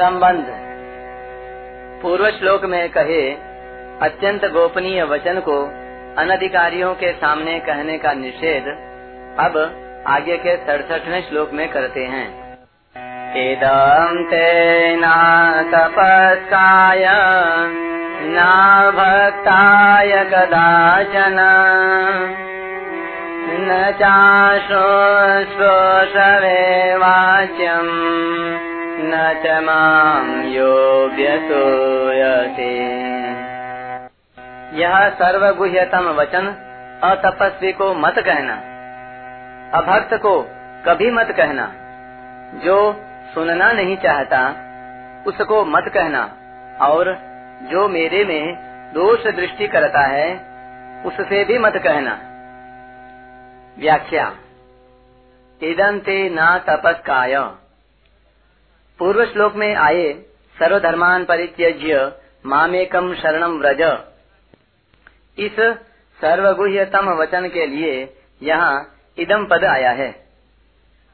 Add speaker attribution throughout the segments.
Speaker 1: संबंध। पूर्व श्लोक में कहे, अत्यंत गोपनीय वचन को अनधिकारियों के सामने कहने का निषेध अब आगे के सड़सठवें श्लोक में करते हैं। इदं ते न तपस्काय न भक्ताय कदाचन, न चाशोश्रोषवे वाच्यम्। न च यह सर्वगुह्यतम वचन अतपस्वी को मत कहना, अभक्त को कभी मत कहना, जो सुनना नहीं चाहता, उसको मत कहना, और जो मेरे में दोष दृष्टि करता है, उससे भी मत कहना। व्याख्या इदंते न तपस्काय। पूर्व श्लोक में आए, सर्वधर्मान परित्यज्य मामेकम शरणम व्रज। इस सर्वगुह्यतम वचन के लिए यहाँ इदम पद आया है।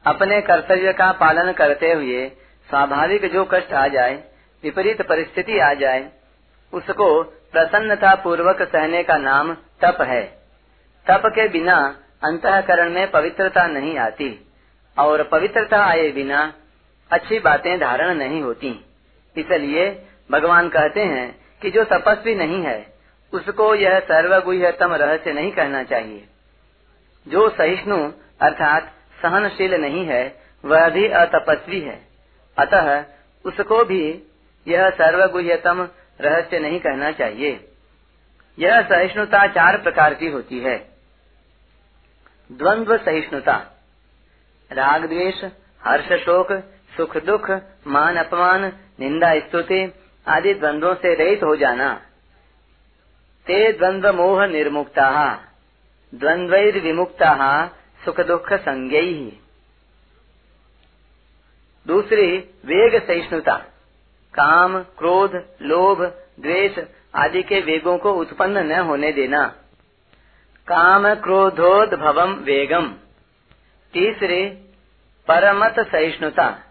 Speaker 1: अपने कर्तव्य का पालन करते हुए स्वाभाविक जो कष्ट आ जाए, विपरीत परिस्थिति आ जाए, उसको प्रसन्नता पूर्वक सहने का नाम तप है। तप के बिना अंतकरण में पवित्रता नहीं आती, और पवित्रता आए बिना अच्छी बातें धारण नहीं होती। इसलिए भगवान कहते हैं कि जो तपस्वी नहीं है, उसको यह सर्वगुह्यतम रहस्य नहीं कहना चाहिए। जो सहिष्णु, अर्थात सहनशील नहीं है, वह भी अतपस्वी है। अतः उसको भी यह सर्वगुह्यतम रहस्य नहीं कहना चाहिए। यह सहिष्णुता चार प्रकार की होती है। द्वंद्व सहिष्णुता राग द्वेष हर्ष शोक सुख दुख, मान अपमान, निंदा स्तुति आदि द्वंद्वों से रहित हो जाना। ते द्वंद्व मोह निर्मुक्ता द्वंद्वैर्विमुक्ता सुख दुख संज्ञ। दूसरी, वेग सहिष्णुता। काम, क्रोध, लोभ, द्वेष आदि के वेगों को उत्पन्न न होने देना। काम क्रोधोद्भवम वेगम। तीसरे, परमत सहिष्णुता।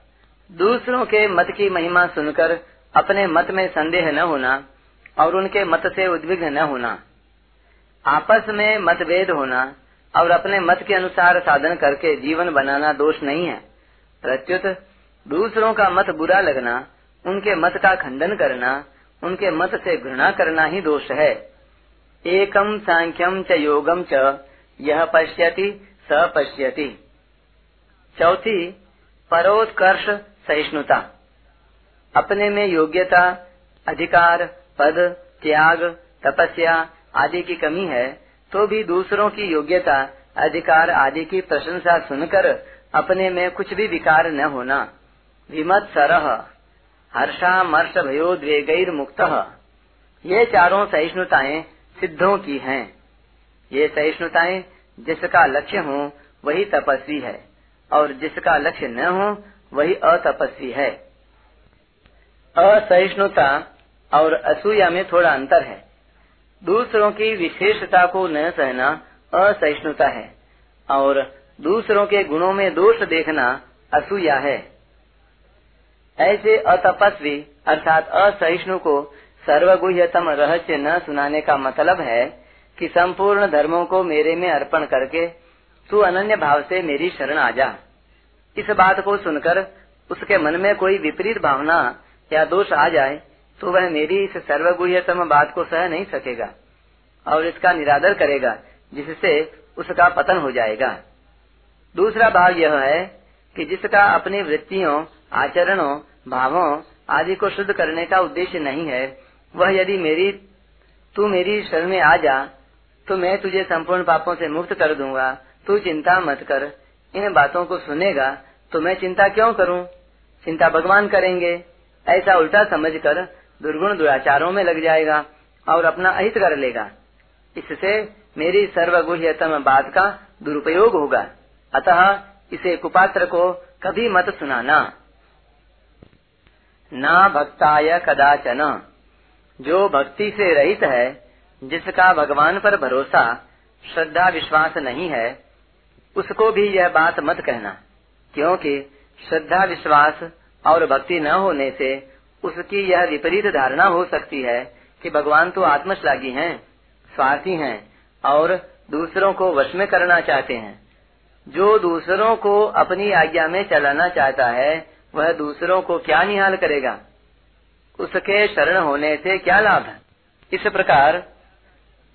Speaker 1: दूसरों के मत की महिमा सुनकर अपने मत में संदेह न होना और उनके मत से उद्विग्न न होना। आपस में मतभेद होना और अपने मत के अनुसार साधन करके जीवन बनाना दोष नहीं है। प्रत्युत, दूसरों का मत बुरा लगना, उनके मत का खंडन करना, उनके मत से घृणा करना ही दोष है। एकम सांख्यम च योगम च यह पश्यति स पश्यति। चौथी, परोत्कर्ष सहिष्णुता। अपने में योग्यता, अधिकार, पद, त्याग, तपस्या आदि की कमी है तो भी दूसरों की योग्यता, अधिकार आदि की प्रशंसा सुनकर अपने में कुछ भी विकार न होना। विमत सरह, हर्षा मर्ष भयोद्वेगैर मुक्त। ये चारों सहिष्णुताएँ सिद्धों की हैं। ये सहिष्णुताएँ जिसका लक्ष्य हो, वही तपस्वी है, और जिसका लक्ष्य न हो वही अतपस्वी है। असहिष्णुता और असूया में थोड़ा अंतर है। दूसरों की विशेषता को न सहना असहिष्णुता है और दूसरों के गुणों में दोष देखना असूया है। ऐसे अतपस्वी अर्थात असहिष्णु को सर्वगुह्यतम रहस्य न सुनाने का मतलब है कि संपूर्ण धर्मों को मेरे में अर्पण करके तू अनन्य भाव से मेरी शरण आ जा। इस बात को सुनकर उसके मन में कोई विपरीत भावना या दोष आ जाए तो वह मेरी इस सर्वगुह्यतम बात को सह नहीं सकेगा और इसका निरादर करेगा, जिससे उसका पतन हो जाएगा। दूसरा भाव यह है कि जिसका अपनी वृत्तियों, आचरणों, भावों आदि को शुद्ध करने का उद्देश्य नहीं है, वह यदि मेरी, तू मेरी शरण में आ जा तो मैं तुझे संपूर्ण पापों से मुक्त कर दूँगा, तू चिंता मत कर, इन बातों को सुनेगा तो मैं चिंता क्यों करूँ? चिंता भगवान करेंगे। ऐसा उल्टा समझकर दुर्गुण दुराचारों में लग जाएगा और अपना अहित कर लेगा। इससे मेरी सर्वगुह्यतम बात का दुरुपयोग होगा। अतः इसे कुपात्र को कभी मत सुनाना। न भक्ताय कदाचन। जो भक्ति से रहित है, जिसका भगवान पर भरोसा, श्रद्धा, विश्वास नहीं है, उसको भी यह बात मत कहना। क्योंकि श्रद्धा विश्वास और भक्ति न होने से उसकी यह विपरीत धारणा हो सकती है कि भगवान तो आत्मश्लाघी हैं, स्वार्थी हैं और दूसरों को वश में करना चाहते हैं। जो दूसरों को अपनी आज्ञा में चलाना चाहता है वह दूसरों को क्या निहाल करेगा? उसके शरण होने से क्या लाभ है? इस प्रकार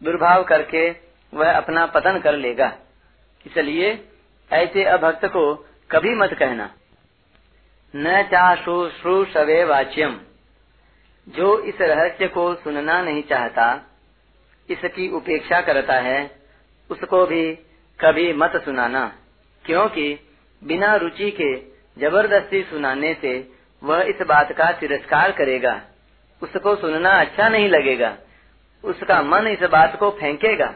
Speaker 1: दुर्भाव करके वह अपना पतन कर लेगा। इसलिए ऐसे अभक्त को कभी मत कहना। न चाशु सवे वाच्यम। जो इस रहस्य को सुनना नहीं चाहता, इसकी उपेक्षा करता है, उसको भी कभी मत सुनाना। क्योंकि बिना रुचि के ज़बरदस्ती सुनाने से वह इस बात का तिरस्कार करेगा। उसको सुनना अच्छा नहीं लगेगा। उसका मन इस बात को फेंकेगा।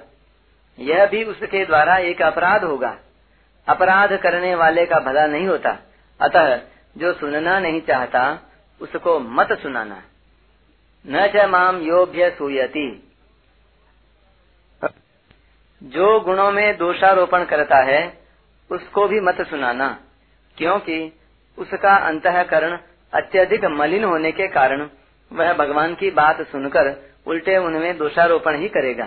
Speaker 1: यह भी उसके द्वारा एक अपराध होगा। अपराध करने वाले का भला नहीं होता। अतः जो सुनना नहीं चाहता, उसको मत सुनाना। न च माम योभ्य सुयति। जो गुणों में दोषारोपण करता है, उसको भी मत सुनाना, क्योंकि उसका अंतकरण अत्यधिक मलिन होने के कारण वह भगवान की बात सुनकर उल्टे उनमें दोषारोपण ही करेगा।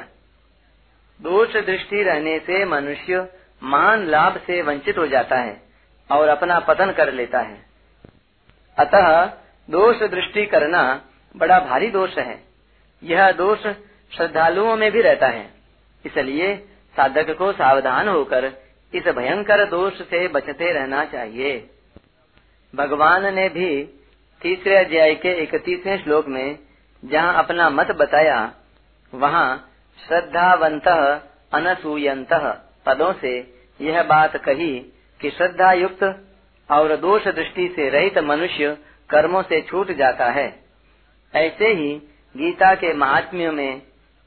Speaker 1: दोष दृष्टि रहने से मनुष्य महान लाभ से वंचित हो जाता है और अपना पतन कर लेता है। अतः दोष दृष्टि करना बड़ा भारी दोष है। यह दोष श्रद्धालुओं में भी रहता है। इसलिए साधक को सावधान होकर इस भयंकर दोष से बचते रहना चाहिए। भगवान ने भी तीसरे अध्याय के इकतीसवें श्लोक में जहाँ अपना मत बताया, वहाँ श्रद्धावंत अनसूयंत पदों से यह बात कही कि श्रद्धा युक्त और दोष दृष्टि से रहित मनुष्य कर्मों से छूट जाता है। ऐसे ही गीता के महात्म्य में,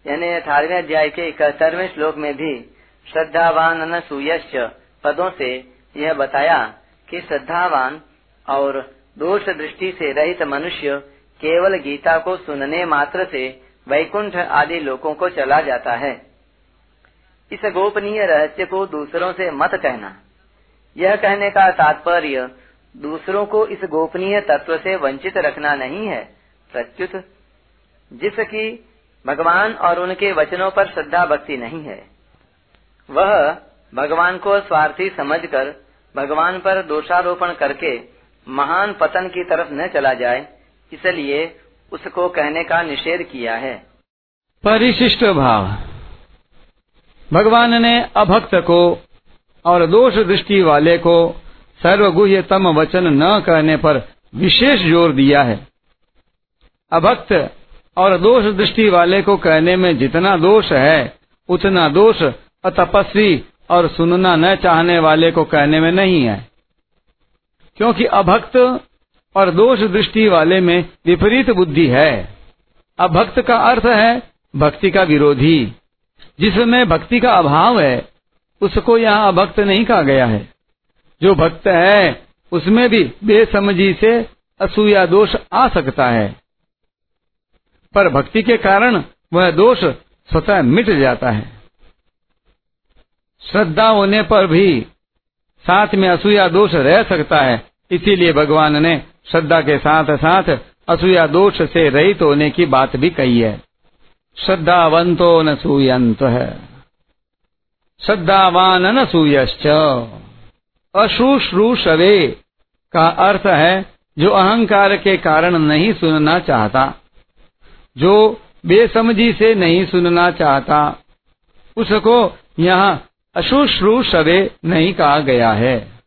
Speaker 1: यानी अठारहवें अध्याय के इकहत्तरवें श्लोक में भी श्रद्धावान अनसूयश्च पदों से यह बताया कि श्रद्धावान और दोष दृष्टि से रहित मनुष्य केवल गीता को सुनने मात्र से वैकुंठ आदि लोगों को चला जाता है। इस गोपनीय रहस्य को दूसरों से मत कहना। यह कहने का तात्पर्य, दूसरों को इस गोपनीय तत्व से वंचित रखना नहीं है, प्रत्युत। जिसकी भगवान और उनके वचनों पर श्रद्धा भक्ति नहीं है, वह भगवान को स्वार्थी समझकर भगवान पर दोषारोपण करके महान पतन की तरफ़ न चला जाए, इसलिए उसको कहने का निषेध किया है।
Speaker 2: परिशिष्ट भाव। भगवान ने अभक्त को और दोष दृष्टि वाले को सर्वगुह्यतम वचन न कहने पर विशेष ज़ोर दिया है। अभक्त और दोष दृष्टि वाले को कहने में जितना दोष है, उतना दोष अतपस्वी और सुनना न चाहने वाले को कहने में नहीं है। क्योंकि अभक्त और दोष दृष्टि वाले में विपरीत बुद्धि है। अभक्त का अर्थ है भक्ति का विरोधी। जिसमें भक्ति का अभाव है, उसको यहाँ अभक्त नहीं कहा गया है। जो भक्त है, उसमें भी बेसमझी से असूया दोष आ सकता है। पर भक्ति के कारण वह दोष स्वतः मिट जाता है। श्रद्धा होने पर भी साथ में असूया दोष रह सकता है। इसीलिए भगवान ने श्रद्धा के साथ साथ असूया दोष से रहित होने की बात भी कही है। श्रद्धावंतो न सूयंत श्रद्धावान न सूयश्च। अश्रुश्रूषवे का अर्थ है, जो अहंकार के कारण नहीं सुनना चाहता, जो बेसमझी से नहीं सुनना चाहता, उसको यहाँ अशुश्रूषवे नहीं कहा गया है।